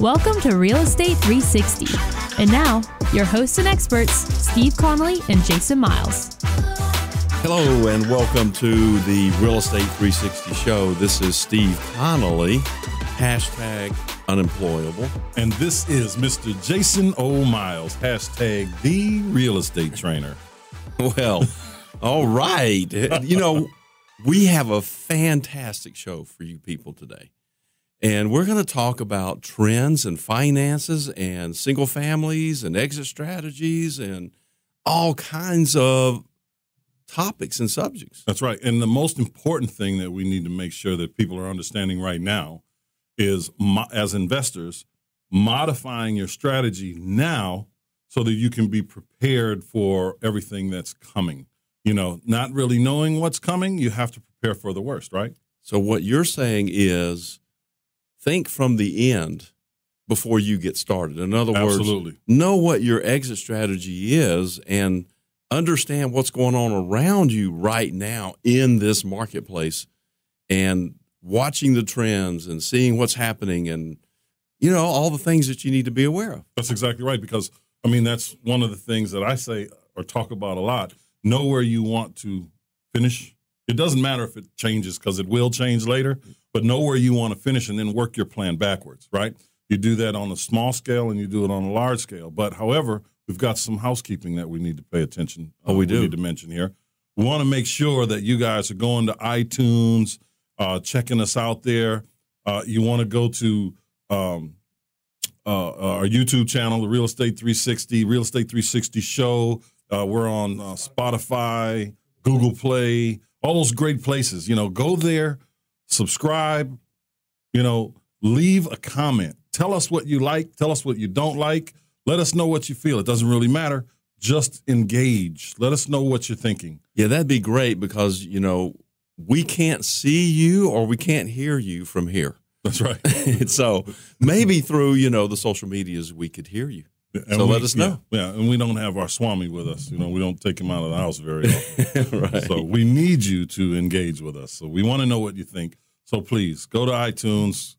Welcome to Real Estate 360. And now, your hosts and experts, Steve Connolly and Jason Miles. Hello, and welcome to the Real Estate 360 show. This is Steve Connolly, hashtag unemployable. And this is Mr. Jason O. Miles, hashtag the real estate trainer. Well, all right. You know, we have a fantastic show for you people today. And we're going to talk about trends and finances and single families and exit strategies and all kinds of topics and subjects. That's right. And the most important thing that we need to make sure that people are understanding right now is mo- as investors, modifying your strategy now so that you can be prepared for everything that's coming. You know, not really knowing what's coming, you have to prepare for the worst, right? So, what you're saying is think from the end before you get started. In other Absolutely. words, know what your exit strategy is and understand what's going on around you right now in this marketplace and watching the trends and seeing what's happening and you know all the things that you need to be aware of. That's exactly right. Because I mean, that's one of the things that I say or talk about a lot. Know where you want to finish. It doesn't matter if it changes because it will change later, but know where you want to finish and then work your plan backwards, right? You do that on a small scale and you do it on a large scale. But however, we've got some housekeeping that we need to pay attention. Oh, we uh, do. need to mention here. We want to make sure that you guys are going to iTunes, uh, checking us out there. Uh, you want to go to um, uh, our YouTube channel, the Real Estate 360, Real Estate 360 Show. Uh, we're on uh, Spotify, Google Play, all those great places. You know, go there, subscribe. You know, leave a comment. Tell us what you like. Tell us what you don't like. Let us know what you feel. It doesn't really matter. Just engage. Let us know what you're thinking. Yeah, that'd be great because you know we can't see you or we can't hear you from here. That's right. so maybe through you know the social medias we could hear you. And So we- let us know. Yeah, yeah, and we don't have our Swami with us. You know, we don't take him out of the house very often. right. So we need you to engage with us. So we want to know what you think. So please go to iTunes,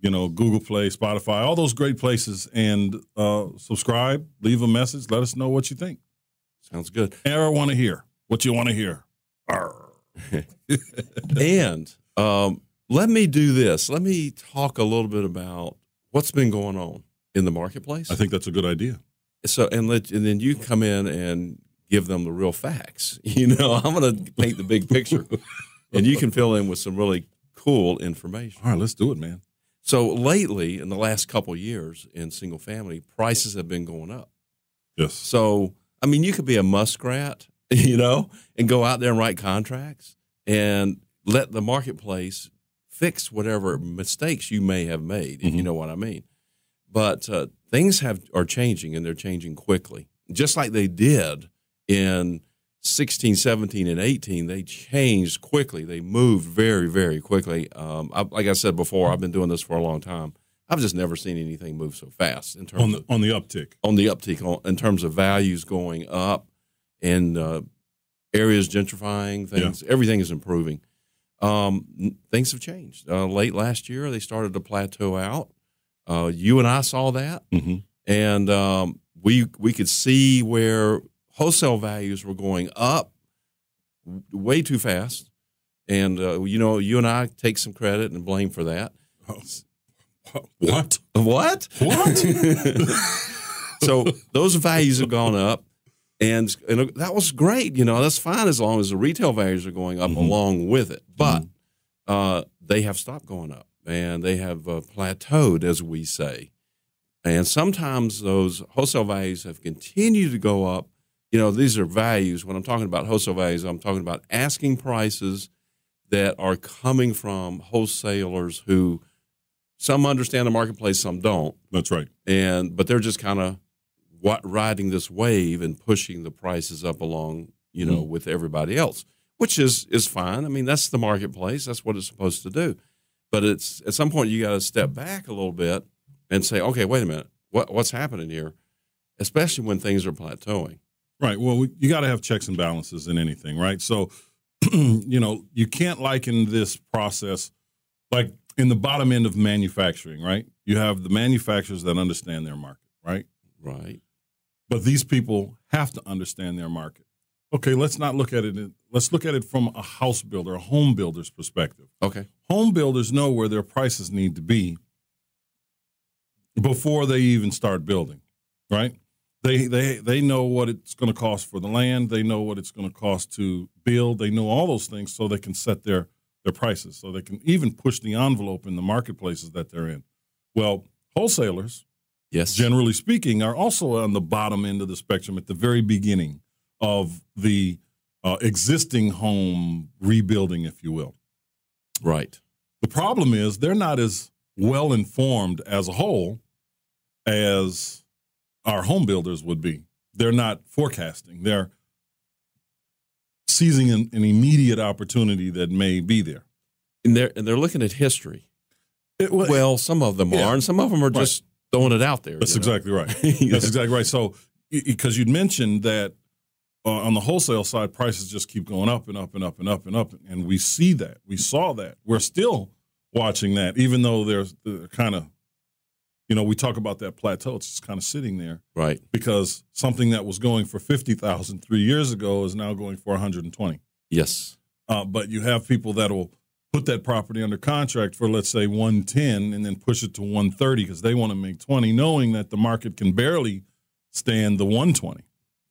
you know, Google Play, Spotify, all those great places, and uh, subscribe. Leave a message. Let us know what you think. Sounds good. And I want to hear what you want to hear. And um, let me do this. Let me talk a little bit about what's been going on in the marketplace. I think that's a good idea. so, and let and then you come in and give them the real facts. You know, I'm going to paint the big picture, and you can fill in with some really cool information. All right, let's do it, man. So lately, in the last couple of years, in single family, prices have been going up. Yes. So, I mean, you could be a muskrat, you know, and go out there and write contracts and let the marketplace fix whatever mistakes you may have made, if you mm-hmm. know what I mean. But uh, things have are changing and they're changing quickly, just like they did in 16, 17, and 18. They changed quickly. They moved very, very quickly. Um, I, like I said before, I've been doing this for a long time. I've just never seen anything move so fast in terms On of the on the uptick. on the uptick on, in terms of values going up and uh, areas gentrifying things everything is improving um, things have changed uh, late last year they started to plateau out uh, you and i saw that. Hmm and um, we we could see where wholesale values were going up way too fast. And uh, you know you and i take some credit and blame for that. What? what? What? so those values have gone up. And, and that was great you know that's fine as long as the retail values are going up Mhm. along with it. But uh, they have stopped going up and they have uh, plateaued as we say. And sometimes those wholesale values have continued to go up. You know these are values. When i'm talking about wholesale values i'm talking about asking prices that are coming from wholesalers who some understand the marketplace some don't. That's right. and but they're just kind of riding this wave and pushing the prices up along you know with everybody else which is is fine. I mean that's the marketplace. That's what it's supposed to do but it's at some point you got to step back a little bit and say okay wait a minute what what's happening here especially when things are plateauing Right. Well, we, you got to have checks and balances in anything, right? So, you know, you can't liken this process like in the bottom end of manufacturing, right? you have the manufacturers that understand their market, right? Right. But these people have to understand their market. Okay, let's not look at it. in- Let's look at it from a house builder, a home builder's perspective. Okay. Home builders know where their prices need to be before they even start building, right? They they they know what it's going to cost for the land. They know what it's going to cost to build. They know all those things, so they can set their their prices. So they can even push the envelope in the marketplaces that they're in. Well, wholesalers Yes. generally speaking, are also on the bottom end of the spectrum at the very beginning of the uh, existing home rebuilding, if you will. right. The problem is they're not as well informed as a whole as our home builders would be. They're not forecasting. They're seizing an, an immediate opportunity that may be there. And they're and they're looking at history. It- well, Well, some of them Yeah. are, and some of them are just throwing it out there. That's you know? exactly right. That's exactly right. So, because you'd mentioned that uh, on the wholesale side, prices just keep going up and up and up and up and up, and we see that. We saw that. We're still watching that, even though there's the kind of, you know, we talk about that plateau. It's just kind of sitting there Right. because something that was going for fifty thousand three years ago is now going for one hundred and twenty. Yes. Uh, but you have people that will put that property under contract for let's say 110 and then push it to 130 because they want to make 20 knowing that the market can barely stand the 120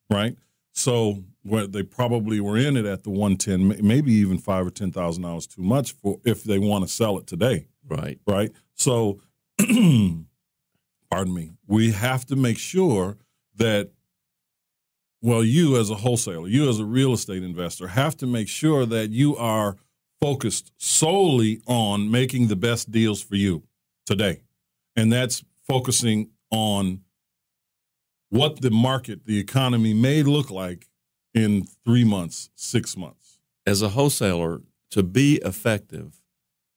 right so where they probably were in it at the 110 maybe even five or ten thousand dollars too much for if they want to sell it today Right. right? So, pardon me, we have to make sure that, well, you as a wholesaler, you as a real estate investor, have to make sure that you are focused solely on making the best deals for you today. And that's focusing on what the market, the economy may look like in three months, six months. As a wholesaler, to be effective,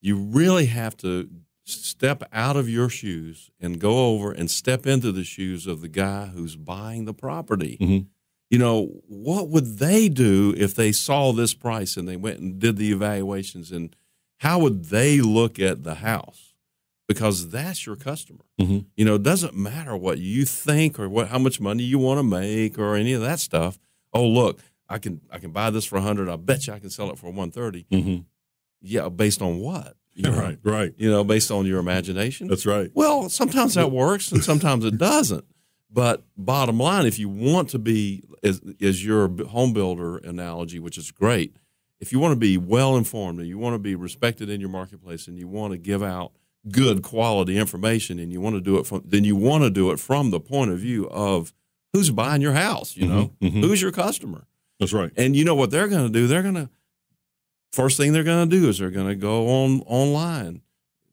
you really have to step out of your shoes and go over and step into the shoes of the guy who's buying the property. Mhm. You know, what would they do if they saw this price and they went and did the evaluations and how would they look at the house? Because that's your customer. Mhm. You know, it doesn't matter what you think or what how much money you want to make or any of that stuff. Oh, look, I can I can buy this for a 100. I bet you I can sell it for 130. Mm-hmm. Yeah, based on what? You know, Right, right. You know, based on your imagination. That's right. Well, sometimes that works and sometimes it doesn't. But bottom line, if you want to be, is, is your home builder analogy, which is great, if you want to be well informed and you want to be respected in your marketplace and you want to give out good quality information and you want to do it from, then you want to do it from the point of view of who's buying your house, you know, Mhm, mhm. who's your customer. That's right. And you know what they're going to do? They're going to first thing they're going to do is they're going to go on online.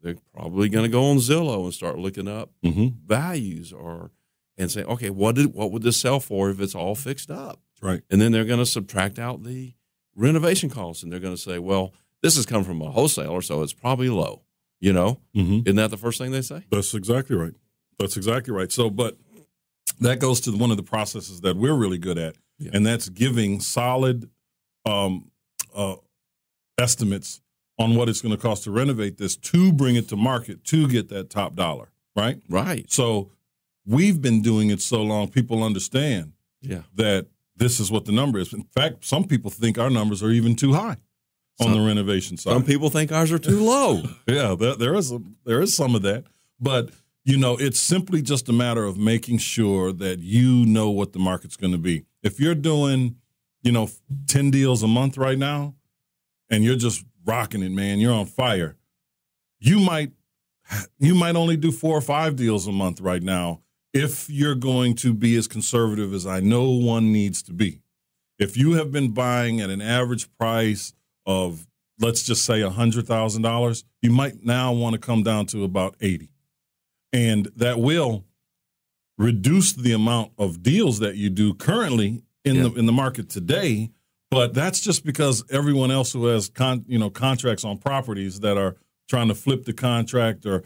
They're probably going to go on Zillow and start looking up Mm-hmm. values or and say, okay, what did what would this sell for if it's all fixed up? Right. And then they're going to subtract out the renovation costs and they're going to say, well, this has come from a wholesaler, so it's probably low. You know, Mm-hmm. isn't that the first thing they say? That's exactly right. That's exactly right. So, but that goes to one of the processes that we're really good at, Yeah. and that's giving solid um, uh, estimates on what it's going to cost to renovate this to bring it to market to get that top dollar. Right. Right. So we've been doing it so long, people understand Yeah. that this is what the number is. In fact, some people think our numbers are even too high on Some- the renovation side. Some people think ours are too low. Yeah, there, there is a, there is some of that, but you know, it's simply just a matter of making sure that you know what the market's going to be. If you're doing, you know, ten deals a month right now, and you're just rocking it, man, you're on fire. You might you might only do four or five deals a month right now if you're going to be as conservative as I know one needs to be. If you have been buying at an average price of let's just say $100,000, you might now want to come down to about 80. And that will reduce the amount of deals that you do currently in Yeah. the in the market today, but that's just because everyone else who has con, you know contracts on properties that are trying to flip the contract or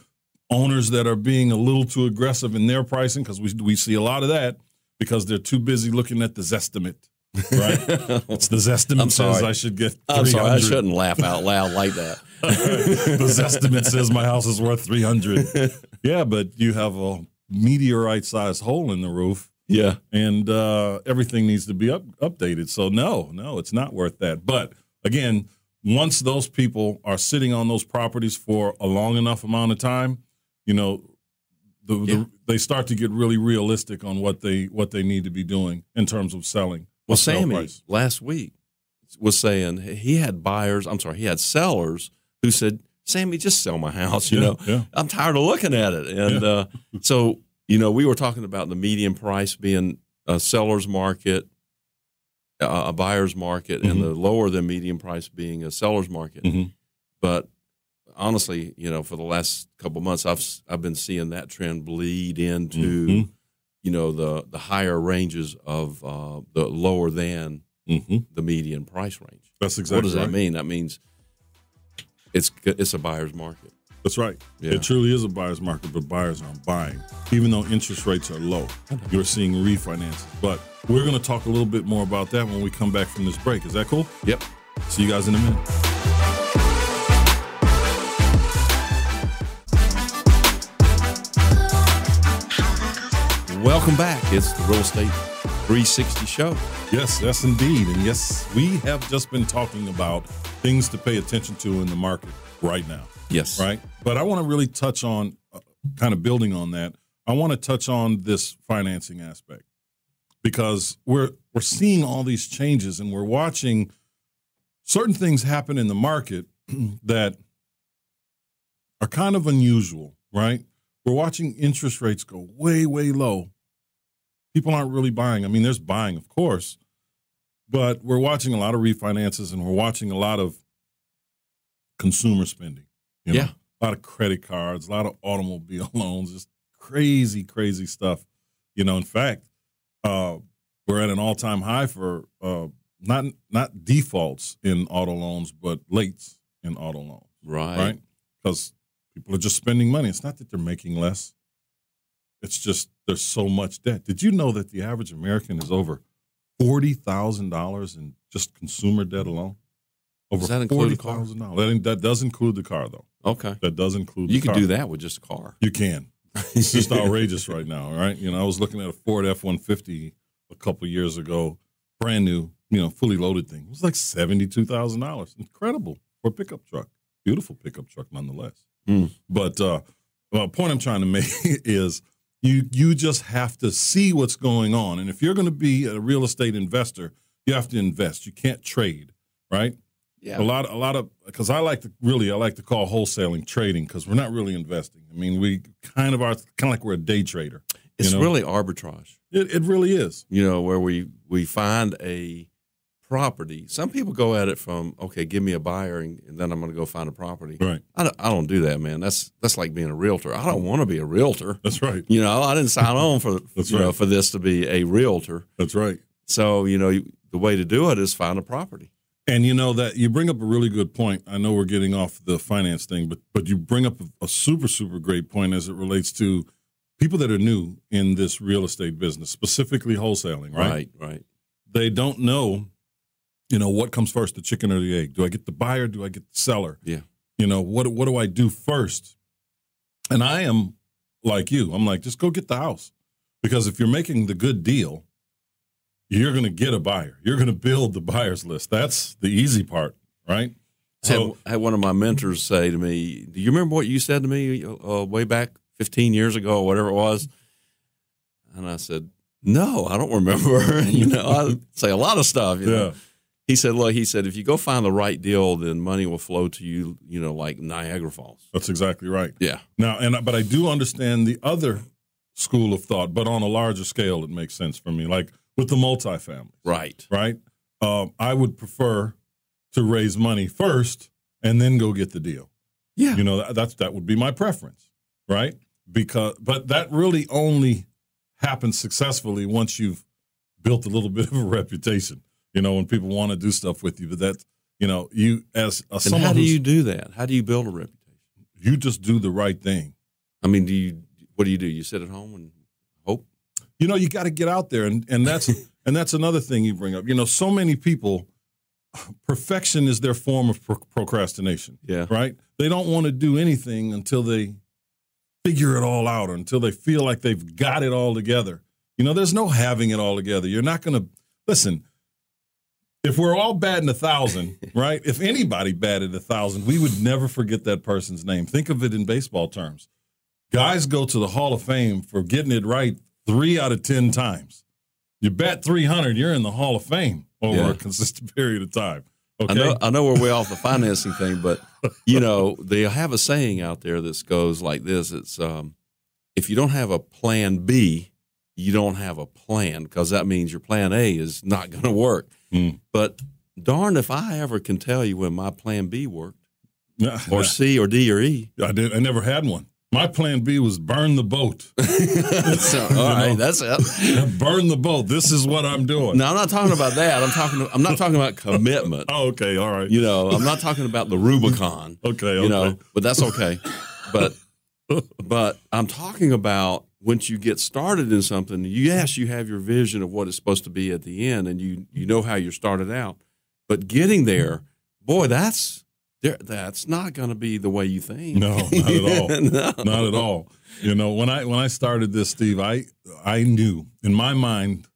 owners that are being a little too aggressive in their pricing because we we see a lot of that because they're too busy looking at the zestimate right? it's the Zestimate I'm says. I should get. I'm sorry, I shouldn't laugh out loud like that. the Zestimate says my house is worth three hundred. Yeah, but you have a meteorite-sized hole in the roof, Yeah. and uh, everything needs to be up, updated. So no, no, it's not worth that. But again, once those people are sitting on those properties for a long enough amount of time, you know, the, Yeah. the, they start to get really realistic on what they what they need to be doing in terms of selling. Well, Sammy last week was saying he had buyers. I'm sorry, he had sellers who said, "Sammy, just sell my house." You Yeah, know, yeah. I'm tired of looking at it. And uh, so, you know, we were talking about the median price being a seller's market, uh, a buyer's market, and Mhm. the lower than median price being a seller's market. Mhm. But honestly, you know, for the last couple months, I've I've been seeing that trend bleed into. Mhm. You know the the higher ranges of uh, the lower than hmm the median price range. That's exactly what does that mean? That means it's it's a buyer's market. That's right. Yeah. It truly is a buyer's market, but buyers aren't buying. Even though interest rates are low, you're seeing refinances. But we're going to talk a little bit more about that when we come back from this break. Is that cool? Yep. See you guys in a minute. Welcome back. It's the Real Estate 360 show. Yes, yes, indeed. And yes, we have just been talking about things to pay attention to in the market right now. Yes. right? But I want to really touch on, uh, kind of building on that. I want to touch on this financing aspect because we're we're seeing all these changes and we're watching certain things happen in the market that are kind of unusual, right? We're watching interest rates go way way low. People aren't really buying. I mean, there's buying, of course, but we're watching a lot of refinances and we're watching a lot of consumer spending. You know, Yeah. a lot of credit cards, a lot of automobile loans, just crazy, crazy stuff. You know, in fact, uh, we're at an all-time high for uh, not not defaults in auto loans, but lates in auto loans, Right. right? Because people are just spending money. It's not that they're making less; it's just there's so much debt. Did you know that the average American is over forty thousand dollars in just consumer debt alone? Over Does that include the car? dollars. That, that does include the car, though. Okay. That does include. You the could car. do that with just a car. You can. It's just outrageous right now, right? You know, I was looking at a Ford F one fifty a couple years ago, brand new, you know, fully loaded thing. It was like seventy two thousand dollars. Incredible for a pickup truck. Beautiful pickup truck, nonetheless. Mm. But uh, well, point I'm trying to make is you you just have to see what's going on, and if you're going to be a real estate investor, you have to invest. You can't trade, right? Yeah. a lot a lot of because i like to really i like to call wholesaling trading because we're not really investing i mean we kind of are kind of like we're a day trader It's you know? really arbitrage. it, it really is You know, where we we find a property. Some people go at it from okay, give me a buyer, and, and then I'm going to go find a property. right I don't, I don't do that, man. That's that's like being a realtor. I don't want to be a realtor. that's right You know, I didn't sign on for That's you know for this to be a realtor. that's right So you know, you- the way to do it is find a property. and you know that you bring up a really good point i know we're getting off the finance thing but but you bring up a, a super super great point as it relates to people that are new in this real estate business specifically wholesaling right, Right, right. they don't know you know what comes first the chicken or the egg do i get the buyer do i get the seller Yeah. you know what what do i do first and i am like you i'm like just go get the house because if you're making the good deal you're going to get a buyer you're going to build the buyers list that's the easy part right So I had one of my mentors say to me, "Do you remember what you said to me uh, way back 15 years ago, or whatever it was?" And I said, "No, I don't remember." you know, I say a lot of stuff. You know? He said, "Look," he said, "if you go find the right deal, then money will flow to you. You know, like Niagara Falls." that's exactly right Yeah, now and but i do understand the other school of thought but on a larger scale it makes sense for me like with the multifamily right. right? Um, I would prefer to raise money first and then go get the deal. Yeah, You know, that, that's that would be my preference, right? Because, but that really only happens successfully once you've built a little bit of a reputation. You know, when people want to do stuff with you, but that you know, you as a, and how do you do that? How do you build a reputation? you just do the right thing. I mean, do you? What do you do? You sit at home and hope? you know, you got to get out there, and and that's and that's another thing you bring up. You know, so many people, perfection is their form of pro- procrastination. Yeah. Right. They don't want to do anything until they figure it all out, until they feel like they've got it all together. You know, there's no having it all together. You're not going to listen. If we're all batting a thousand, right? If anybody batted a thousand, we would never forget that person's name. Think of it in baseball terms. Guys go to the Hall of Fame for getting it right three out of 10 times. You bet 300, you're in the Hall of Fame over Yeah. a consistent period of time. I Okay. know, I know we're way off the financing thing, but you know they have a saying out there that goes like this: It's um, if you don't have a plan B, you don't have a plan because that means your plan A is not going to work. Mm. But darn if I ever can tell you when my plan B worked, or C, or D, or E. I did. I never had one. My plan B was burn the boat. so, all right, that's it. burn the boat. This is what I'm doing. No, I'm not talking about that. I'm talking. I'm not talking about commitment. Oh, okay. All right. You know, I'm not talking about the Rubicon. Okay. Okay. you know, but that's okay. But but I'm talking about once you get started in something, yes, you have your vision of what it's supposed to be at the end, and you you know how you started out. But getting there, boy, that's that's not going to be the way you think. No, not at all. no. Not at all. You know, when I when I started this, Steve, I I knew in my mind,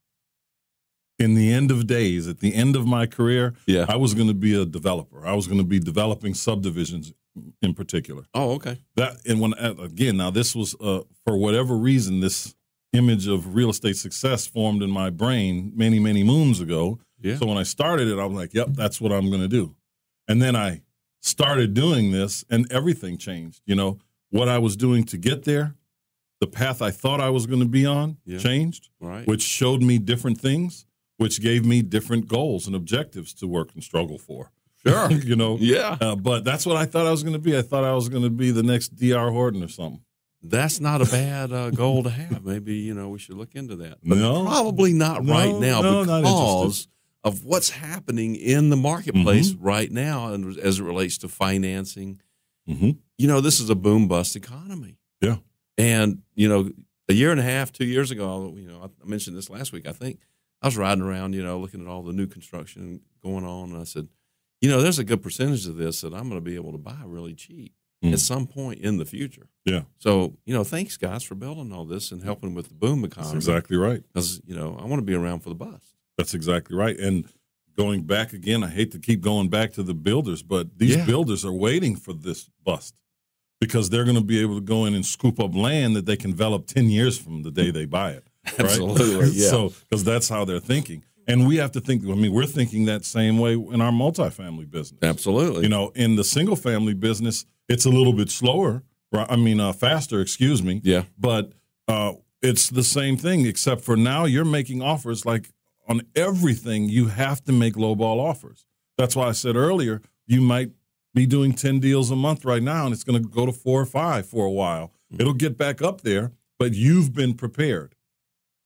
in the end of days, at the end of my career, Yeah. I was going to be a developer. I was going to be developing subdivisions in particular. Oh, okay. That and when uh, again, now this was uh, for whatever reason, this image of real estate success formed in my brain many many moons ago. Yeah. So when I started it, I'm like, "Yep, that's what I'm going to do." And then I started doing this, and everything changed. You know what I was doing to get there, the path I thought I was going to be on Yeah. changed, Right. which showed me different things, which gave me different goals and objectives to work and struggle for. Sure. you know. yeah. Uh, but that's what I thought I was going to be. I thought I was going to be the next D.R. Horton or something. That's not a bad uh, goal to have. Maybe you know we should look into that. But No. probably not No, right now no, because of what's happening in the marketplace Mm-hmm. right now, and as it relates to financing. Mm-hmm. You know, this is a boom bust economy. Yeah. And you know, a year and a half, two years ago, you know, I mentioned this last week. I think I was riding around, you know, looking at all the new construction going on, and I said, you know, there's a good percentage of this that I'm going to be able to buy really cheap Mm. at some point in the future. Yeah, So, you know, thanks guys for building all this and helping with the boom that's economy. exactly right. Because, you know, I want to be around for the bus. That's exactly right. And going back again, I hate to keep going back to the builders, but these Yeah. builders are waiting for this bust because they're going to be able to go in and scoop up land that they can develop 10 years from the day they buy it. Right? Absolutely, yeah. so, because that's how they're thinking. And we have to think, I mean, we're thinking that same way in our multifamily business. Absolutely. You know, in the single family business, it's a little bit slower. Right? I mean, uh, faster. Excuse me. yeah. But uh, it's the same thing, except for now you're making offers like on everything. You have to make lowball offers. That's why I said earlier you might be doing ten deals a month right now, and it's going to go to four or five for a while. It'll get back up there, but you've been prepared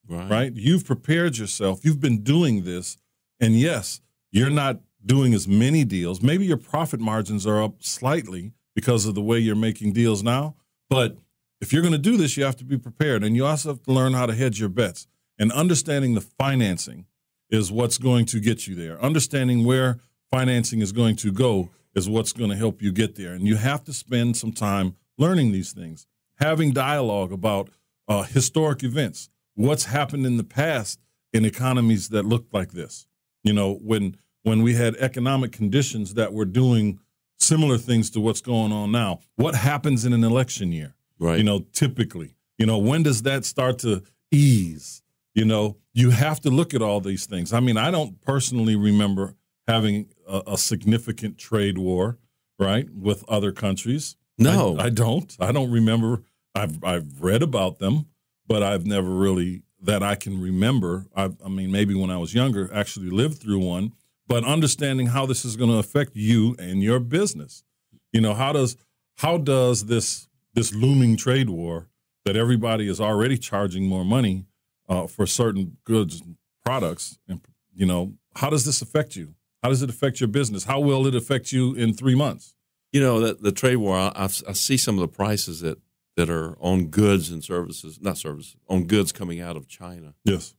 Right. right? You've prepared yourself. You've been doing this. And yes, you're not doing as many deals. Maybe your profit margins are up slightly because of the way you're making deals now. But if you're going to do this, you have to be prepared. And you also have to learn how to hedge your bets. And understanding the financing is what's going to get you there. Understanding where financing is going to go is what's going to help you get there. And you have to spend some time learning these things, having dialogue about uh, historic events, what's happened in the past in economies that looked like this. You know, when when we had economic conditions that were doing similar things to what's going on now. What happens in an election year? Right. You know, typically, you know, when does that start to ease? You know, you have to look at all these things. I mean, I don't personally remember having a, a significant trade war, right, with other countries. No. I, I don't. I don't remember. I've I've read about them, but I've never really that I can remember. I, I mean, maybe when I was younger, actually lived through one. But understanding how this is going to affect you and your business, you know, how does how does this this looming trade war that everybody is already charging more money uh, for certain goods and products, and you know, how does this affect you? How does it affect your business? How will it affect you in three months? You know, the, the trade war, I, I, I see some of the prices that that are on goods and services, not services, on goods coming out of China. Yes.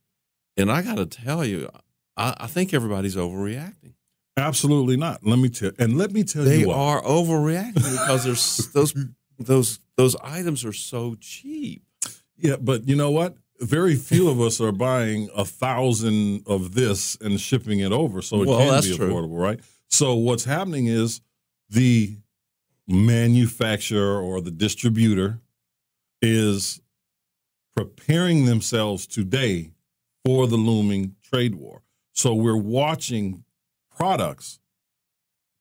And I got to tell you, I, I think everybody's overreacting. Absolutely not. Let me tell and let me tell They you what. are overreacting because there's those those those items are so cheap. Yeah, but you know what? Very few of us are buying a thousand of this and shipping it over, so it Well, can be true. affordable, right? So what's happening is the manufacturer or the distributor is preparing themselves today for the looming trade war. So we're watching products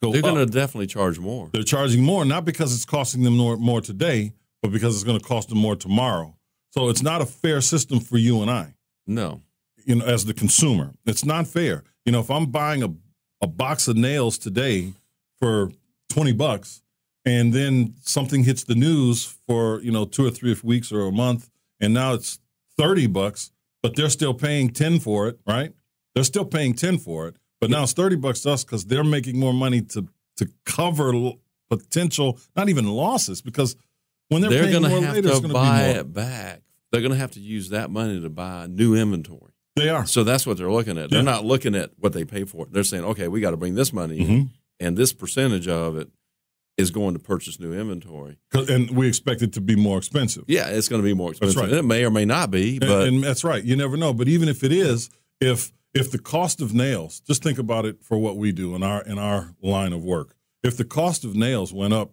go They're going to definitely charge more. They're charging more, not because it's costing them more, more today, but because it's going to cost them more tomorrow. So it's not a fair system for you and I, No, you know, as the consumer. It's not fair. You know, if I'm buying a, a box of nails today for 20 bucks and then something hits the news for, you know, two or three weeks or a month and now it's 30 bucks, but they're still paying 10 for it, right? They're still paying 10 for it, but now it's 30 bucks to us because they're making more money to to cover potential, not even losses, because when they're, they're, going to have later, to buy it back. They're going to have to use that money to buy new inventory. They are. So that's what they're looking at. They're Yeah. not looking at what they pay for it. They're saying, okay, we got to bring this money Mhm. and this percentage of it is going to purchase new inventory. And we expect it to be more expensive. Yeah, it's going to be more expensive. right. And It may or may not be, but and, that's right. You never know. But even if it is, if if the cost of nails, just think about it for what we do in our in our line of work. If the cost of nails went up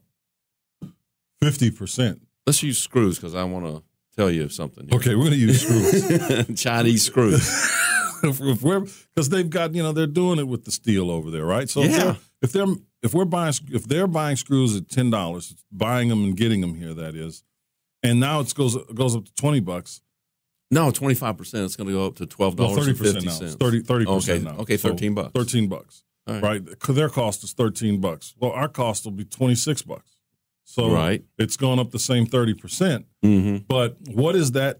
fifty percent, let's use screws because I want to tell you something. here. okay, we're going to use screws. Chinese screws. if, if because they've got you know they're doing it with the steel over there, right? So if Yeah. they're if they're if we're buying if they're buying screws at ten dollars, buying them and getting them here, that is, and now it goes goes up to twenty bucks. No, twenty five percent. It's going to go up to twelve Well, dollars thirty and percent now. It's 30 percent Okay, now. okay, So 13 bucks. Thirteen bucks, right. right? their cost is thirteen bucks. Well, our cost will be twenty six bucks. So Right. it's gone up the same thirty percent. Mm-hmm. But what is that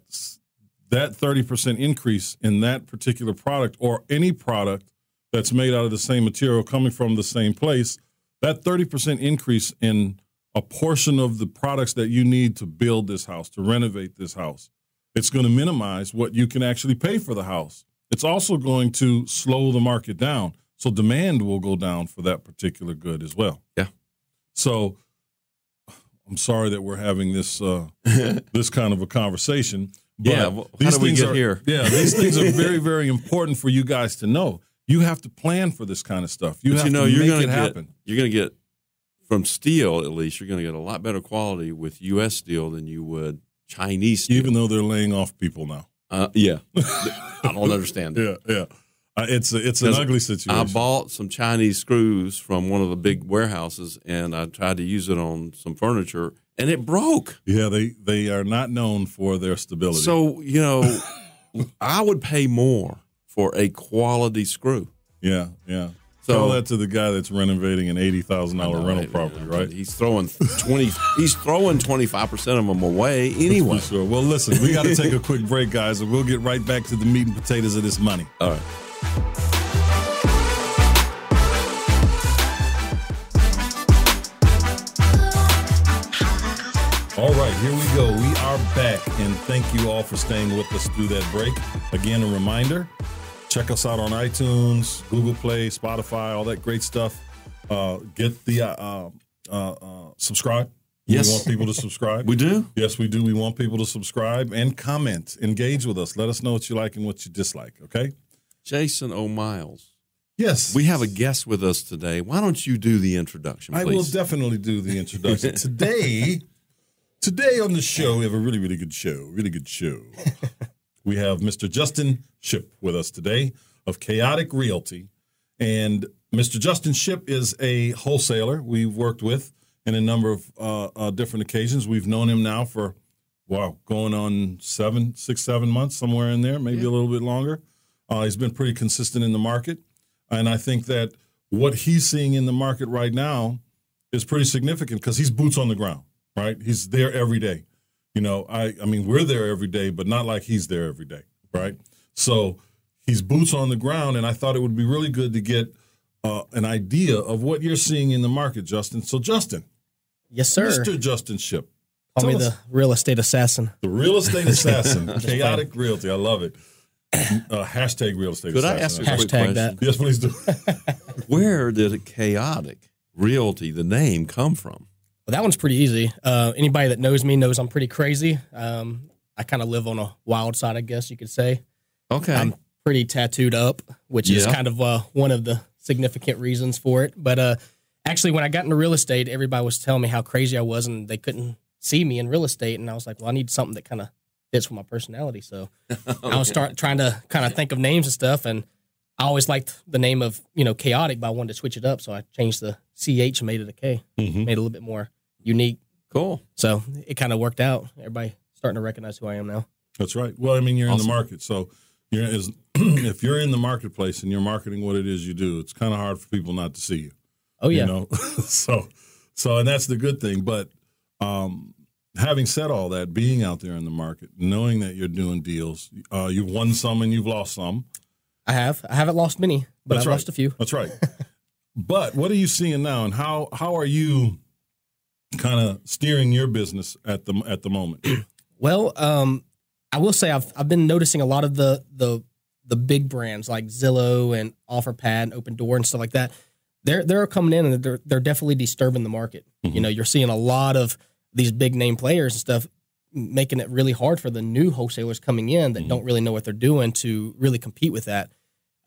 that thirty percent increase in that particular product or any product that's made out of the same material coming from the same place? That thirty percent increase in a portion of the products that you need to build this house, to renovate this house, it's going to minimize what you can actually pay for the house. It's also going to slow the market down. So demand will go down for that particular good as well. Yeah. So I'm sorry that we're having this uh, this kind of a conversation. But Yeah, well, how these things get are, here? Yeah, these things are very, very important for you guys to know. You have to plan for this kind of stuff. You But have you know, to you're make going it to get happen. you're going to get from steel at least. You're going to get a lot better quality with U.S. steel than you would Chinese steel. Even though they're laying off people now. uh, yeah, I don't understand. That. Yeah, yeah. Uh, it's a, it's an ugly situation. I bought some Chinese screws from one of the big warehouses, and I tried to use it on some furniture, and it broke. yeah, they they are not known for their stability. So you know, I would pay more for a quality screw. yeah, yeah. So- Tell that to the guy that's renovating an eighty thousand dollar rental property, right? He's throwing twenty. he's throwing twenty five percent of them away anyway. Sure. Well, listen, we got to take a quick break, guys, and we'll get right back to the meat and potatoes of this money. All right. All right, here we go. We are back, and thank you all for staying with us through that break. Again, a reminder check us out on iTunes, Google Play, Spotify, all that great stuff. Uh, get the uh, uh, uh, subscribe. Yes. We want people to subscribe. We do. Yes, we do. We want people to subscribe and comment, engage with us. Let us know what you like and what you dislike, okay? Jason O. Miles. Yes. We have a guest with us today. Why don't you do the introduction, I will definitely do the introduction. today, today on the show, we have a really, really good show. Really good show. we have Mr. Justin Ship with us today of Kaotic Realty. And Mr. Justin Ship is a wholesaler we've worked with in a number of uh, uh, different occasions. We've known him now for, wow, going on seven, six, seven months, somewhere in there, maybe a little bit longer. Uh, he's been pretty consistent in the market. And I think that what he's seeing in the market right now is pretty significant because he's boots on the ground, right? He's there every day. You know, I, I mean, we're there every day, but not like he's there every day, right? So he's boots on the ground, and I thought it would be really good to get uh, an idea of what you're seeing in the market, Justin. So, Justin, Yes, sir. Mr. Justin Ship, Call me Tell the real estate assassin. The real estate assassin, Kaotic Realty. I love it. Uh, hashtag real estate Could I ask a quick Hashtag question? that. Yes, please do. Where did a Kaotic Realty, the name, come from? Well, that one's pretty easy. Uh, anybody that knows me knows I'm pretty crazy. Um, I kind of live on a wild side, I guess you could say. Okay. I'm pretty tattooed up, which is kind of uh, one of the significant reasons for it. But uh, actually, when I got into real estate, everybody was telling me how crazy I was, and they couldn't see me in real estate. And I was like, well, I need something that kind of fits with my personality. So I was start trying to kind of think of names and stuff, and I always liked the name of you know chaotic, but I wanted to switch it up, so I changed the ch and made it a K, Mhm. made it a little bit more unique. cool. So it kind of worked out. Everybody starting to recognize who I am now. That's right. Well, I mean, you're in the market, so you're as if you're in the marketplace and you're marketing what it is you do, it's kind of hard for people not to see you. Oh yeah, You know, so so and that's the good thing. But um, having said all that, being out there in the market, knowing that you're doing deals, uh, you've won some and you've lost some. I have. I haven't lost many, but That's I've right. lost a few. That's right. but what are you seeing now, and how how are you kind of steering your business at the at the moment? Well, um, I will say I've I've been noticing a lot of the the the big brands like Zillow and OfferPad and Opendoor and stuff like that. They're they're coming in and they're they're definitely disturbing the market. You know, you're seeing a lot of these big name players and stuff making it really hard for the new wholesalers coming in that don't really know what they're doing to really compete with that.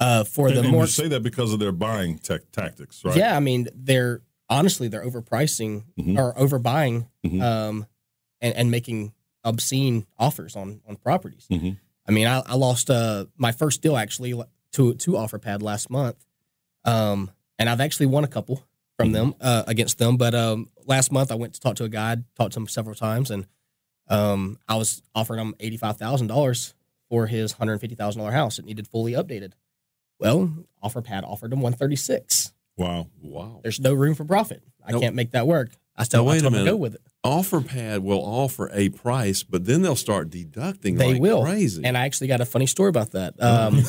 Uh, for the and more you say that because of their buying tech tactics, right? Yeah, I mean, they're honestly they're overpricing Mhm. or overbuying, Mhm. um, and, and making obscene offers on on properties. Mhm. I mean, I, I lost uh, my first deal actually to to OfferPad last month, um, and I've actually won a couple from them uh, against them. But um, last month I went to talk to a guy, talked to him several times, and um, I was offering him eighty five thousand dollars for his hundred and fifty thousand dollar house. It needed fully updated. Well, OfferPad offered him one thirty six Wow. Wow. there's no room for profit. I Nope. can't make that work. I still Now, wait I a told them to minute. go with it. OfferPad will offer a price, but then they'll start deducting They like will. crazy. And I actually got a funny story about that. Um,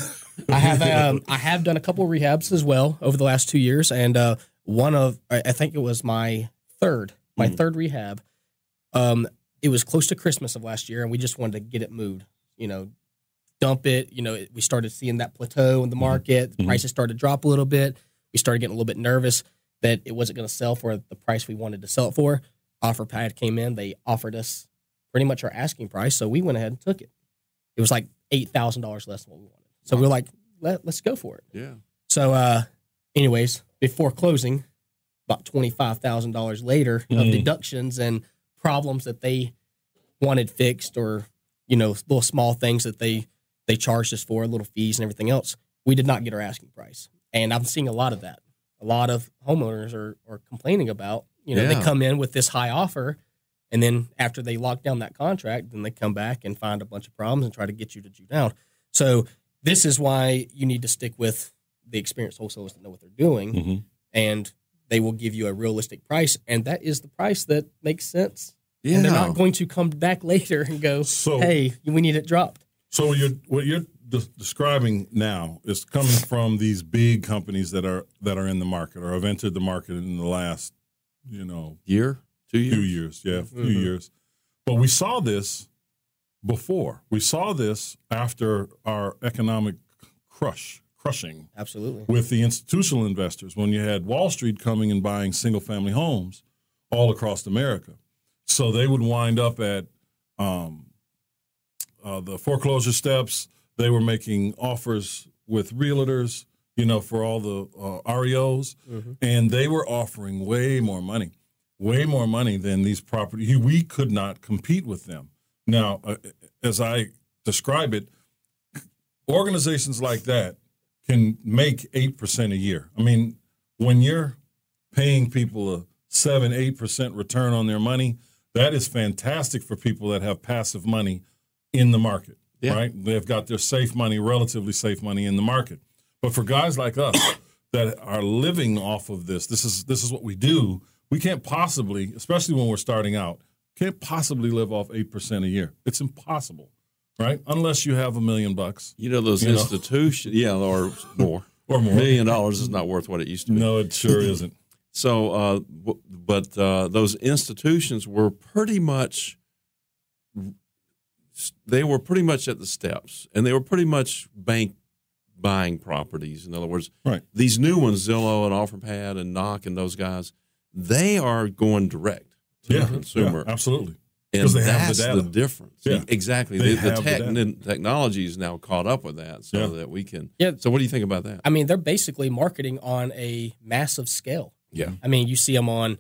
I have um, I have done a couple of rehabs as well over the last two years, and uh, one of I I think it was my third my Mhm. third rehab. Um, it was close to Christmas of last year, and we just wanted to get it moved. You know, dump it. You know, it, we started seeing that plateau in the market. The Mhm. prices started to drop a little bit. We started getting a little bit nervous that it wasn't going to sell for the price we wanted to sell it for. OfferPad came in. They offered us pretty much our asking price, so we went ahead and took it. It was like eight thousand dollars less than what we wanted. So we were like, Let, let's go for it. yeah. So, uh, anyways, before closing, about twenty five thousand dollars later of Mm. deductions and problems that they wanted fixed, or you know, little small things that they they charged us for, little fees and everything else. We did not get our asking price, and I'm seeing a lot of that. A lot of homeowners are are complaining about. You know, Yeah. they come in with this high offer, and then after they lock down that contract, then they come back and find a bunch of problems and try to get you to Jew down. So this is why you need to stick with the experienced wholesalers that know what they're doing, Mhm. and they will give you a realistic price, and that is the price that makes sense. Yeah. And they're not going to come back later and go, So- "Hey, we need it dropped." So what you're what you're de- describing now is coming from these big companies that are that are in the market or have entered the market in the last, you know, Year? Two years? few years. Yeah, a few mm-hmm. years. But we saw this before. We saw this after our economic crush, crushing Absolutely. with the institutional investors when you had Wall Street coming and buying single family homes all across America. So they would wind up at um, uh, the foreclosure steps. They were making offers with realtors, you know, for all the uh, REOs, Mhm. and they were offering way more money, way more money than these property. We could not compete with them. Now, uh, as I describe it, organizations like that can make 8% a year. I mean, when you're paying people a 7 8% return on their money, that is fantastic for people that have passive money in the market, Yeah. right? They've got their safe money, relatively safe money in the market. But for guys like us that are living off of this, this is this is what we do. We can't possibly, especially when we're starting out, can't possibly live off 8% a year. It's impossible, right? Unless you have a million bucks You know, those You know. institutions, yeah, or more. or A more. million dollars is not worth what it used to be. No, it sure isn't. So, uh, w- but uh, those institutions were pretty much they were pretty much at the steps, and they were pretty much bank buying properties. In other words, Right. these new ones, Zillow and OfferPad and Knock and those guys, they are going direct to Yeah, the consumer. yeah, absolutely. And 'Cause they that's the the, data. difference. Yeah. Exactly. They The, the, have the technology is now caught up with that so Yeah. that we can. Yeah. So, what do you think about that? I mean, they're basically marketing on a massive scale. Yeah. I mean, you see them on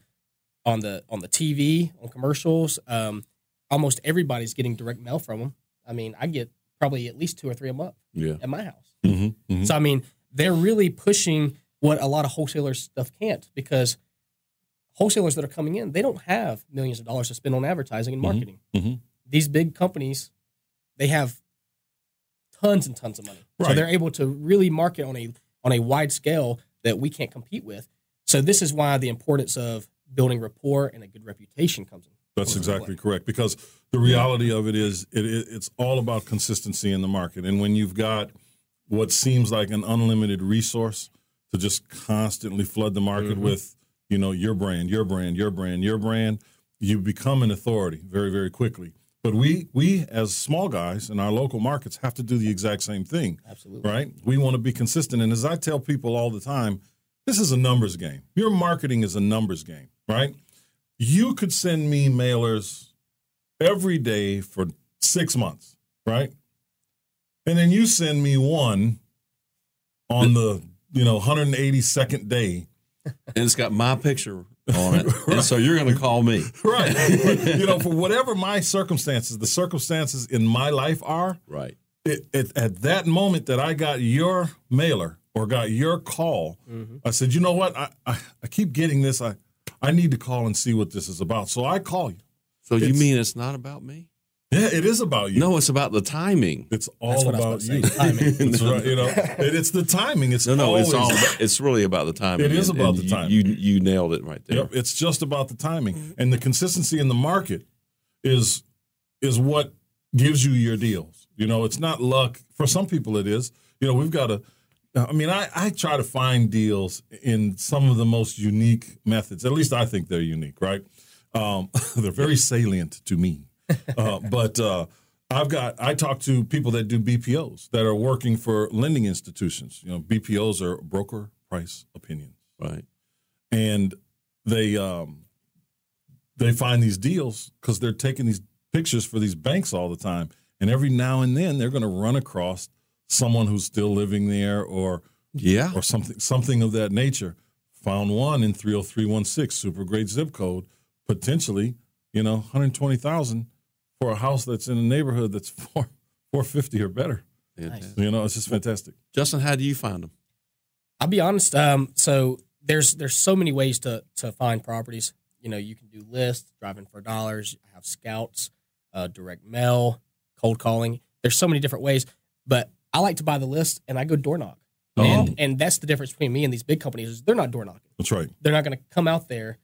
on the on the TV, on commercials. Um, almost everybody's getting direct mail from them. I mean, I get probably at least two or three a month Yeah. at my house. Mm-hmm. So I mean, they're really pushing what a lot of wholesalers stuff can't because wholesalers that are coming in, they don't have millions of dollars to spend on advertising and Mhm. marketing. Mhm. These big companies, they have tons and tons of money, so they're able to really market on a on a wide scale that we can't compete with. So this is why the importance of building rapport and a good reputation comes in. That's comes exactly correct. Because the reality of it is, it, it, it's all about consistency in the market. And when you've got what seems like an unlimited resource to just constantly flood the market Mm-hmm. with, you know, your brand, your brand, your brand, your brand, you become an authority very, very quickly. But we, we as small guys in our local markets have to do the exact same thing. Absolutely. right? We want to be consistent. And as I tell people all the time, this is a numbers game. Your marketing is a numbers game, right? You could send me mailers every day for six months, right? And then you send me one on the, you know, 182nd day. And it's got my picture on it. And so, you're going to call me. Right. you know, for whatever my circumstances, the circumstances in my life are, Right. it, it, at that moment that I got your mailer or got your call, mm-hmm. I said, you know what? I, I, I keep getting this. I, I need to call and see what this is about. So I call you. So, you mean it's not about me? Yeah, it is about you. No, it's about the timing. It's all That's what about about you. to say, timing. That's right. You know, it, it's the timing. It's No, no, always, it's all. It's really about the timing. It is And- about and the you- timing. You you nailed it right there. Yep, it's just about the timing mm-hmm. and the consistency in the market is is what gives you your deals. You know, it's not luck. For some people, it is. You know, we've got to. I mean, I, I try to find deals in some of the most unique methods. At least I think they're unique, right? Um, they're very salient to me. Uh, but uh, I've got I talk to people that do BPOs that are working for lending institutions. You know, BPOs are broker price opinions Right. and they um, they find these deals because they're taking these pictures for these banks all the time, and every now and then they're going to run across someone who's still living there or Yeah. or something something of that nature. Found one in three hundred three one six, super great zip code, potentially you know one hundred twenty thousand for a house that's in a neighborhood that's four four fifty or better. Fantastic. You know, it's just fantastic. Justin, how do you find them? I'll be honest. Um, so there's there's so many ways to to find properties. You know, you can do lists, driving for dollars. I have scouts, uh, direct mail, cold calling. There's so many different ways, but I like to buy the list and I go door knock. Oh. And and that's the difference between me and these big companies is they're not door knocking. That's right. They're not going to come out there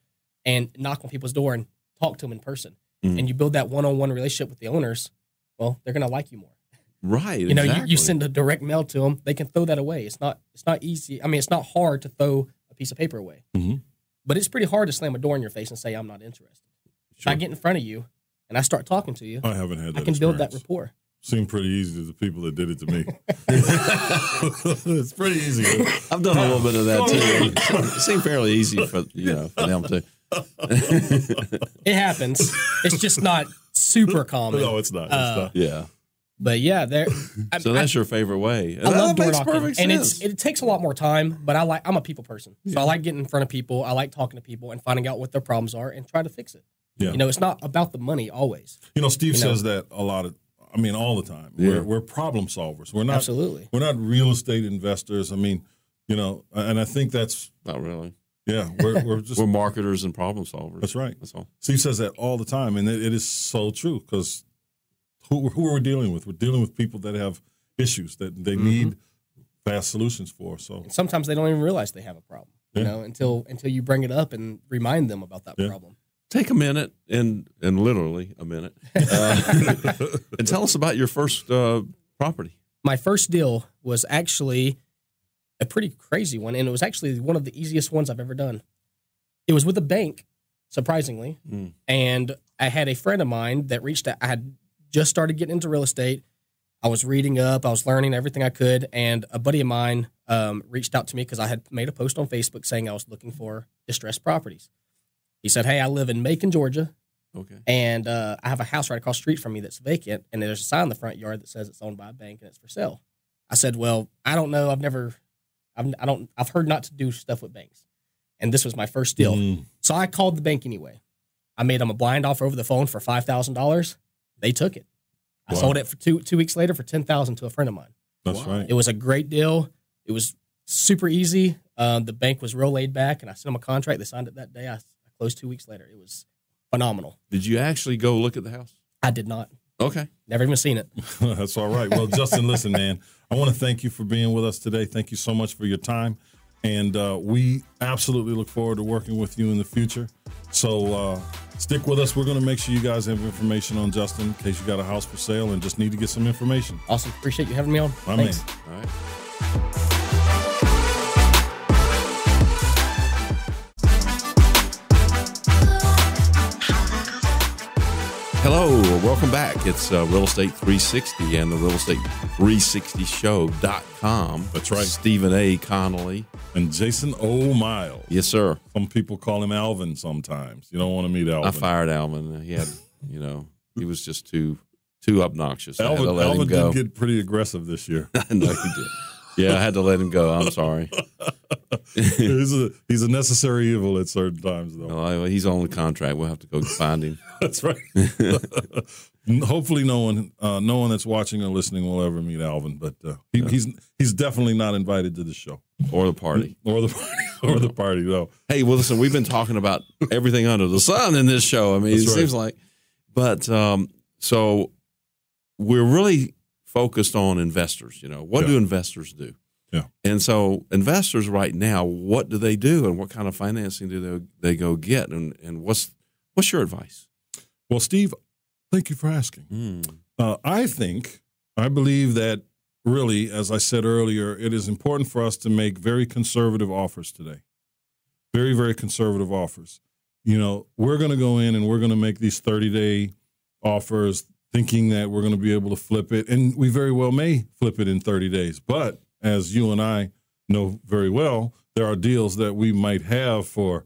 and knock on people's door and talk to them in person. Mhm. And you build that one-on-one relationship with the owners. Well, they're going to like you more. Right. You know, you, exactly. you send a direct mail to them, they can throw that away. It's not it's not easy. I mean, it's not hard to throw a piece of paper away, Mhm. but it's pretty hard to slam a door in your face and say I'm not interested. If I get in front of you and I start talking to you, I haven't had that. I can build that rapport. Seemed pretty easy to the people that did it to me. it's pretty easy. I've done a little bit of that too. It seemed fairly easy for you know for them to. It happens. it's just not super common. No, it's not. It's Uh, not. Yeah. But yeah, there. So that's your favorite way. I, I love door makes knocking, perfect and it's it takes a lot more time. But I like I'm a people person, so I like getting in front of people. I like talking to people and finding out what their problems are and try to fix it. Yeah. You know, it's not about the money always. You know, Steve You know. says that a lot of. I mean, all the time. Yeah. We're, we're problem solvers. We're not. Absolutely. We're not real estate investors. I mean, you know, and I think that's Not really. yeah. We're we're just We're marketers and problem solvers. that's right. That's all. Steve says that all the time, and it, it is so true because who, who are we dealing with? We're dealing with people that have issues that they Mm-hmm. need fast solutions for. So sometimes they don't even realize they have a problem. You Yeah. know, until until you bring it up and remind them about that Yeah. problem. Take a minute and and literally a minute, uh, and tell us about your first uh, property. My first deal was actually a pretty crazy one, and it was actually one of the easiest ones I've ever done. it was with a bank, surprisingly. Mm. And I had a friend of mine that reached out. I had just started getting into real estate. I was reading up, I was learning everything I could. And a buddy of mine um, reached out to me because I had made a post on Facebook saying I was looking for distressed properties. He said, Hey, I live in Macon, Georgia, Okay. and uh, I have a house right across the street from me that's vacant. And there's a sign in the front yard that says it's owned by a bank and it's for sale. I said, Well, I don't know. I've never, I've, I don't, I've heard not to do stuff with banks. And this was my first deal. Mm. So I called the bank anyway. I made them a blind offer over the phone for five thousand dollars. They took it. I Wow. sold it for two two weeks later for ten thousand to a friend of mine. That's Wow. right. It was a great deal. It was super easy. Um, the bank was real laid back, and I sent them a contract. They signed it that day. I, I closed two weeks later. It was phenomenal. Did you actually go look at the house? I did not. Okay. Never even seen it. That's all right. Well, Justin, listen, man, I want to thank you for being with us today. Thank you so much for your time. And uh, we absolutely look forward to working with you in the future. So uh, stick with us. We're going to make sure you guys have information on Justin in case you got a house for sale and just need to get some information. Awesome. Appreciate you having me on. My Thanks. man. All right. Hello, welcome back. It's uh, Real Estate 360 and the Real Estate 360show.com. That's right. Stephen A. Connolly. And Jason O. Miles. Yes, sir. Some people call him Alvin sometimes. You don't want to meet Alvin. I fired Alvin. He had, you know, he was just too too obnoxious. Alvin, Alvin did get pretty aggressive this year. I know he did. Yeah, I had to let him go. I'm sorry. he's, a, he's a necessary evil at certain times, though. Well, he's on the contract. We'll have to go find him. That's right. Hopefully, no one, uh, no one that's watching or listening will ever meet Alvin, but uh, he, he's he's definitely not invited to the show or the party. or the party or the party. No, Hey, well, listen, we've been talking about everything under the sun in this show. I mean, That's it right. seems like, but um, so we're really focused on investors. You know, what Yeah. do investors do? Yeah. And so investors right now, what do they do, and what kind of financing do they they go get, and and what's what's your advice? well, Steve, thank you for asking. Mm. Uh, I think I believe that really, as I said earlier, it is important for us to make very conservative offers today. Very, very conservative offers. You know, we're going to go in and we're going to make these 30 day offers thinking that we're going to be able to flip it. And we very well may flip it in 30 days. But as you and I know very well, there are deals that we might have for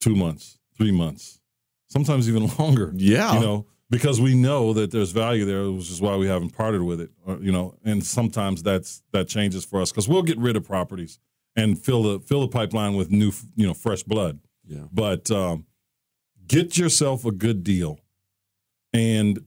two months, three months, sometimes even longer Yeah. you know, because we know that there's value there, which is why we haven't parted with it. Or, you know, and sometimes that's that changes for us because we'll get rid of properties and fill the fill the pipeline with new, you know, fresh blood. Yeah. But um, get yourself a good deal and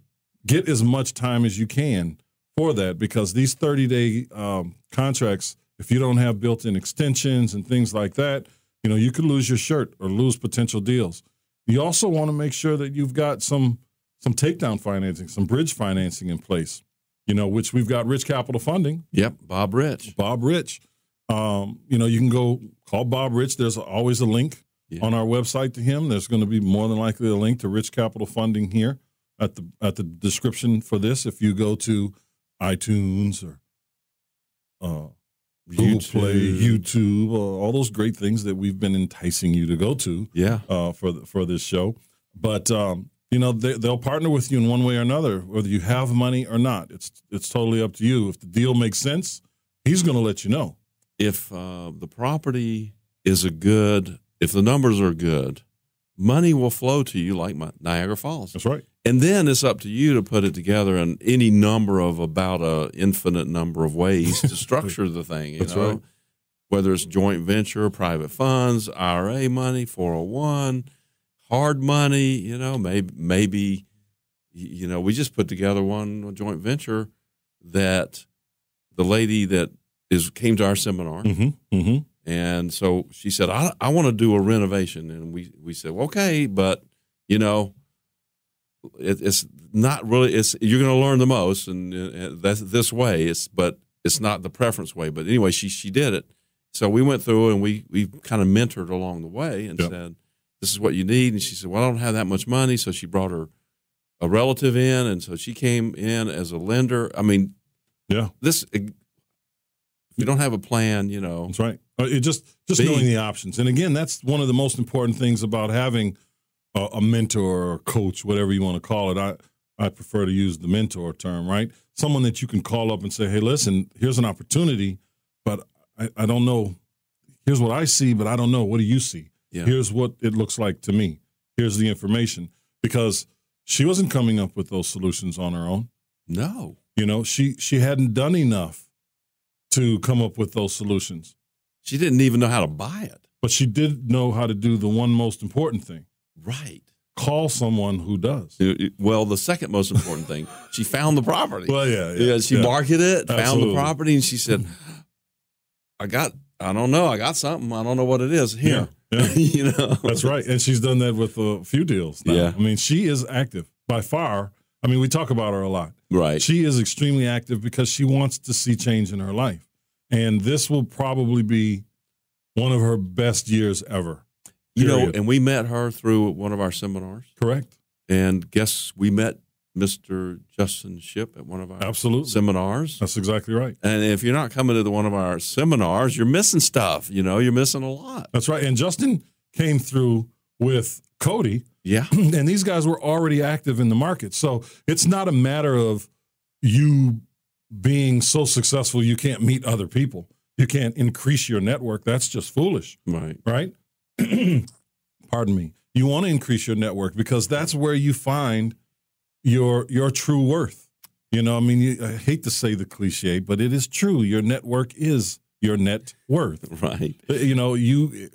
get as much time as you can for that because these 30 day um, contracts, if you don't have built in extensions and things like that, you know, you could lose your shirt or lose potential deals. You also want to make sure that you've got some some takedown financing, some bridge financing in place, you know, which we've got Rich Capital Funding. Yep. Bob Rich. Bob Rich. Um, you know, you can go call Bob Rich. There's always a link Yeah. on our website to him. There's going to be more than likely a link to Rich Capital Funding here at the at the description for this. If you go to iTunes or uh, Google Play, YouTube, uh, all those great things that we've been enticing you to go to Yeah. uh, for the, for this show. But um, you know they, they'll partner with you in one way or another, whether you have money or not. It's it's totally up to you. If the deal makes sense, he's going to let you know. if uh, the property is a good, if the numbers are good, money will flow to you like my, Niagara Falls. That's right. And then it's up to you to put it together in any number of about a infinite number of ways to structure the thing. You That's know, right. whether it's joint venture, private funds, IRA money, four hundred one, hard money. You know, maybe maybe you know we just put together one joint venture that the lady that is came to our seminar Mm-hmm. Mm-hmm. and so she said, I, I want to do a renovation. And we, we said, well, okay, but, you know, it, it's not really, it's, you're going to learn the most and uh, that's this way. It's, but it's not the preference way. But anyway, she, she did it. So we went through and we, we kind of mentored along the way and Yep. said, this is what you need. And she said, well, I don't have that much money. So she brought her a relative in. And so she came in as a lender. I mean, Yeah. this If you don't have a plan, you know, That's right. Uh, It just just Be- knowing the options, and again, that's one of the most important things about having a, a mentor or coach, whatever you want to call it. I I prefer to use the mentor term, right? Someone that you can call up and say, "Hey, listen, here's an opportunity, but I, I don't know. Here's what I see, but I don't know. What do you see? Yeah. Here's what it looks like to me. Here's the information." Because she wasn't coming up with those solutions on her own. no. You know, she she hadn't done enough to come up with those solutions She didn't even know how to buy it. but she did know how to do the one most important thing Right. call someone who does It- it- Well, the second most important thing, she found the property. well yeah yeah, she marketed it, found Absolutely. the property, and she said, "I got, I don't know, I got something. I don't know what it is. Here, Yeah, yeah. you know, that's right and she's done that with a few deals now. Yeah. i mean she is active by far i mean we talk about her a lot right? she is extremely active because she wants to see change in her life and this will probably be one of her best years ever you know, and we met her through one of our seminars, correct and guess we met Mr. Justin Ship at one of our absolutely seminars. that's exactly right And if you're not coming to the, one of our seminars, you're missing stuff. You know, you're missing a lot. that's right and justin came through with cody Yeah, and these guys were already active in the market. So it's not a matter of you being so successful you can't meet other people. You can't increase your network. That's just foolish, right. right? Pardon me. You want to increase your network because that's where you find your your true worth. You know, I mean, you, I hate to say the cliche, but it is true. Your network is your net worth. Right. You know, you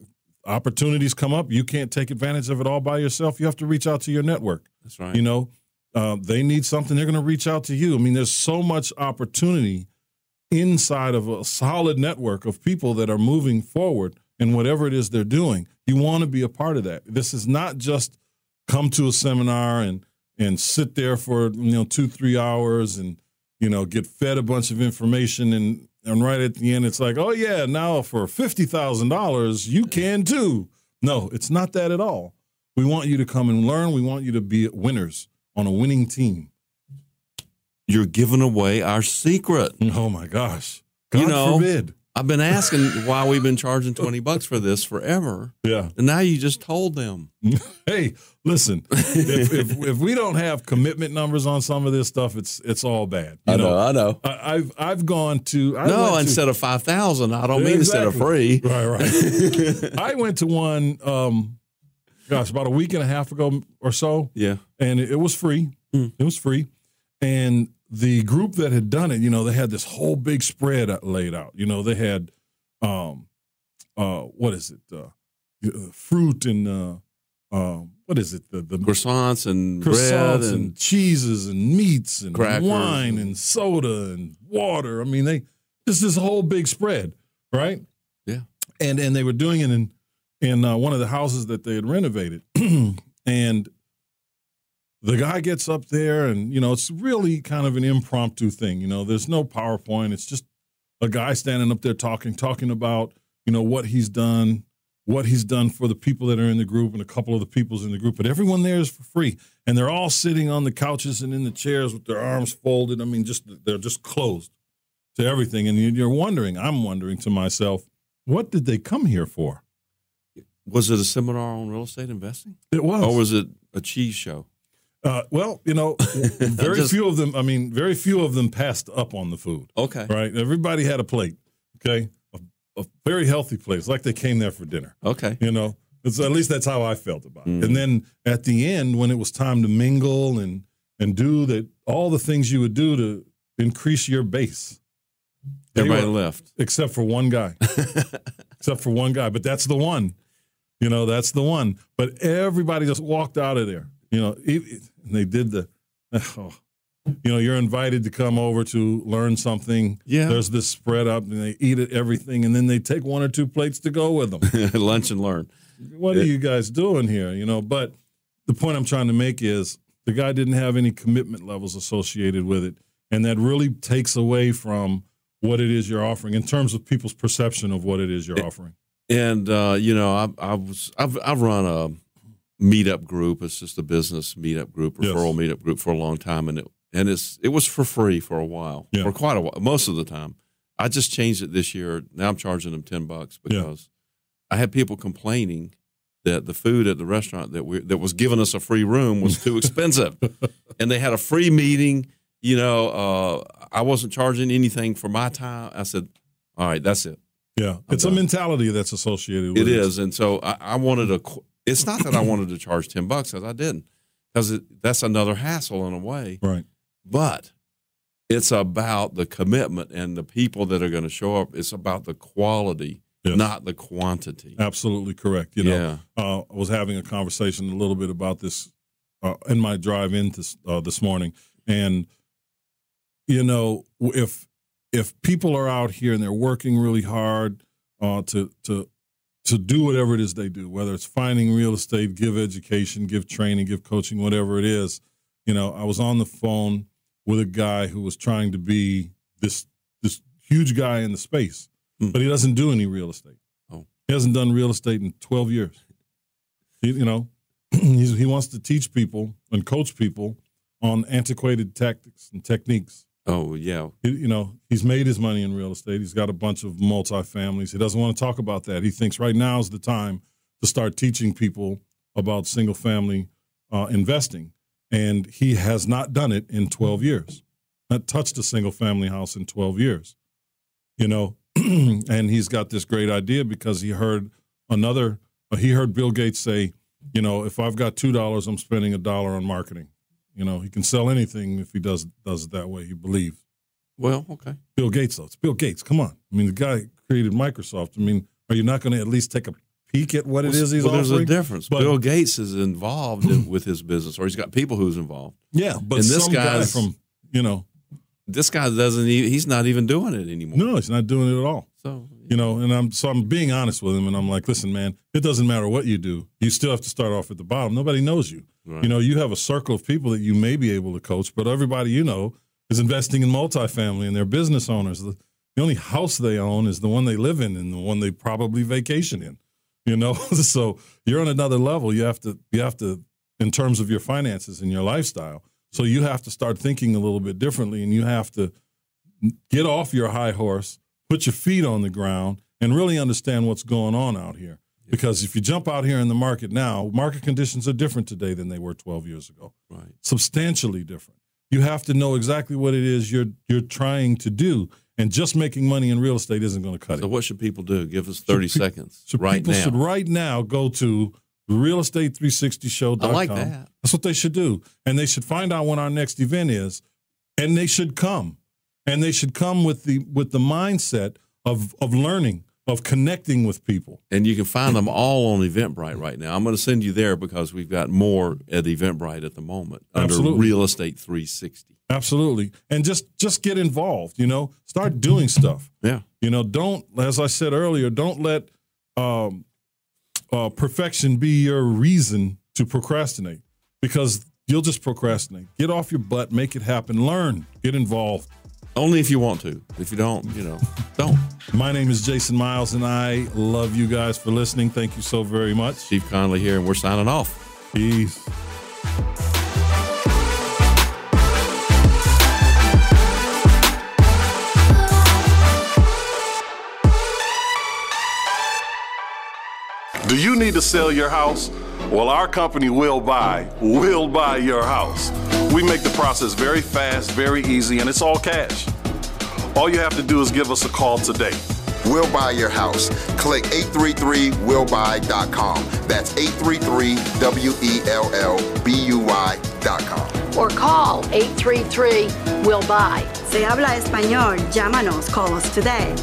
opportunities come up, you can't take advantage of it all by yourself. You have to reach out to your network. That's right. You know, uh, they need something, they're going to reach out to you. I mean, there's so much opportunity inside of a solid network of people that are moving forward in whatever it is they're doing. You want to be a part of that. This is not just come to a seminar and and sit there for you know two three hours and you know get fed a bunch of information and and right at the end it's like oh yeah now for fifty thousand dollars you can too. No, it's not that at all. We want you to come and learn. We want you to be winners on a winning team. you're giving away our secret. Oh my gosh. God You know- forbid. I've been asking why we've been charging 20 bucks for this forever. Yeah. And now you just told them. Hey, listen. if, if if we don't have commitment numbers on some of this stuff, it's it's all bad. You I know. I, know. I've I've gone to I no, went to- instead of 5,000, I don't mean instead of free. Right, right. I went to one, um, gosh, about a week and a half ago or so, Yeah. and it, it was free. Hmm. It was free, and the group that had done it, you know, they had this whole big spread laid out. You know, they had, um, uh, what is it, uh, uh, fruit and uh, um, what is it, the the Croissants and bread croissants and, and, cheeses and meats and Crackers wine and- and soda and water. I mean, they just this whole big spread, right? Yeah. And and they were doing it in in uh, one of the houses that they had renovated, and the guy gets up there and you know it's really kind of an impromptu thing. You know, there's no PowerPoint. It's just a guy standing up there talking, talking about you know what he's done, what he's done for the people that are in the group and a couple of the people's in the group. But everyone there is for free, and they're all sitting on the couches and in the chairs with their arms folded. I mean, just they're just closed to everything, and you- you're wondering. I'm wondering to myself, what did they come here for? was it a seminar on real estate investing? It was. Or was it a cheese show? Uh, well, you know, very Just- few of them. I mean, very few of them passed up on the food. Okay. Right? Everybody had a plate. Okay, a, a very healthy plate. It's like they came there for dinner. Okay. You know, it's, at least that's how I felt about it. Mhm. And then at the end, when it was time to mingle and and do that, all the things you would do to increase your base, Everybody were- left. except for one guy, except for one guy. But that's the one. You know, that's the one. But everybody just walked out of there. You know, and they did the. Oh, you know, you're invited to come over to learn something. Yeah. There's this spread up, and they eat it everything, and then they take one or two plates to go with them. Lunch and learn. what are you guys doing here? You know, but the point I'm trying to make is the guy didn't have any commitment levels associated with it, and that really takes away from what it is you're offering in terms of people's perception of what it is you're offering. And uh, you know, I, I was I've I've run a meetup group. It's just a business meetup group, Yes. referral meetup group for a long time, and it and it's it was for free for a while, Yeah. for quite a while, most of the time. I just changed it this year. Now I'm charging them ten bucks Yeah. because I had people complaining that the food at the restaurant that we that was giving us a free room was too expensive, and they had a free meeting. You know, uh, I wasn't charging anything for my time. I said, "All right, that's it. Yeah, it's a mentality that's associated with It is." And so I, I wanted to. qu- It's not that I wanted to charge ten bucks because I didn't, because that's another hassle in a way. Right. but it's about the commitment and the people that are going to show up. It's about the quality, Yes. not the quantity. Absolutely correct. You know, Yeah. uh, I was having a conversation a little bit about this uh, in my drive in this, uh, this morning, and you know, if if people are out here and they're working really hard uh, to to to do whatever it is they do, whether it's finding real estate, give education, give training, give coaching, whatever it is, you know, I was on the phone with a guy who was trying to be this this huge guy in the space, Hmm. but he doesn't do any real estate. Oh. He hasn't done real estate in 12 years. He, you know, he's, he wants to teach people and coach people on antiquated tactics and techniques. Oh yeah, He, you know, he's made his money in real estate. He's got a bunch of multifamilies. He doesn't want to talk about that. He thinks right now is the time to start teaching people about single family uh, investing. And he has not done it in 12 years, not touched a single family house in 12 years. You know, and he's got this great idea because he heard another, he heard Bill Gates say, you know, if I've got $2, I'm spending a dollar on marketing. You know, he can sell anything if he does does it that way. He believes. well okay. Bill Gates, though. It's Bill Gates. Come on. I mean, the guy created Microsoft. I mean, are you not going to at least take a peek at what it is he's well, there's a offering? difference. But- Bill Gates is involved in, with his business, or he's got people who's involved. yeah, but And this some guy from you know, This guy doesn't. Even, he's not even doing it anymore. no, he's not doing it at all. So You know, and I'm so I'm being honest with him, and I'm like, listen, man, it doesn't matter what you do. You still have to start off at the bottom. Nobody knows you. Right. You know, you have a circle of people that you may be able to coach, but everybody you know is investing in multifamily, and they're business owners. The, the only house they own is the one they live in, and the one they probably vacation in. You know, so you're on another level. You have to you have to in terms of your finances and your lifestyle. So you have to start thinking a little bit differently, and you have to get off your high horse, put your feet on the ground, and really understand what's going on out here. Because if you jump out here in the market now, market conditions are different today than they were 12 years ago. right. Substantially different. You have to know exactly what it is you're you're trying to do, and just making money in real estate isn't going to cut So it. So what should people do? Give us thirty Should pe- seconds So right people now. should right now go to realestate360show.com. I like that. That's what they should do. And they should find out when our next event is. And they should come. And they should come with the with the mindset of of learning, of connecting with people. And you can find them all on Eventbrite right now. I'm going to send you there because we've got more at Eventbrite at the moment under Absolutely. Real Estate 360. Absolutely. And just just get involved, you know. Start doing stuff. Yeah. You know, don't as I said earlier, don't let um, uh, perfection be your reason to procrastinate because you'll just procrastinate. Get off your butt, make it happen, learn, get involved. Only if you want to. If you don't, you know, don't. My name is Jason Miles, and I love you guys for listening. Thank you so very much. Steve Conley here, and we're signing off. Peace. Do you need to sell your house? Well, our company will buy, will buy your house. We make the process very fast, very easy, and it's all cash. All you have to do is give us a call today. We'll buy your house. Click 833willbuy.com. That's 833 W E L L B U Y.com. or call 833 Will Buy. Se habla español, llámanos, call us today.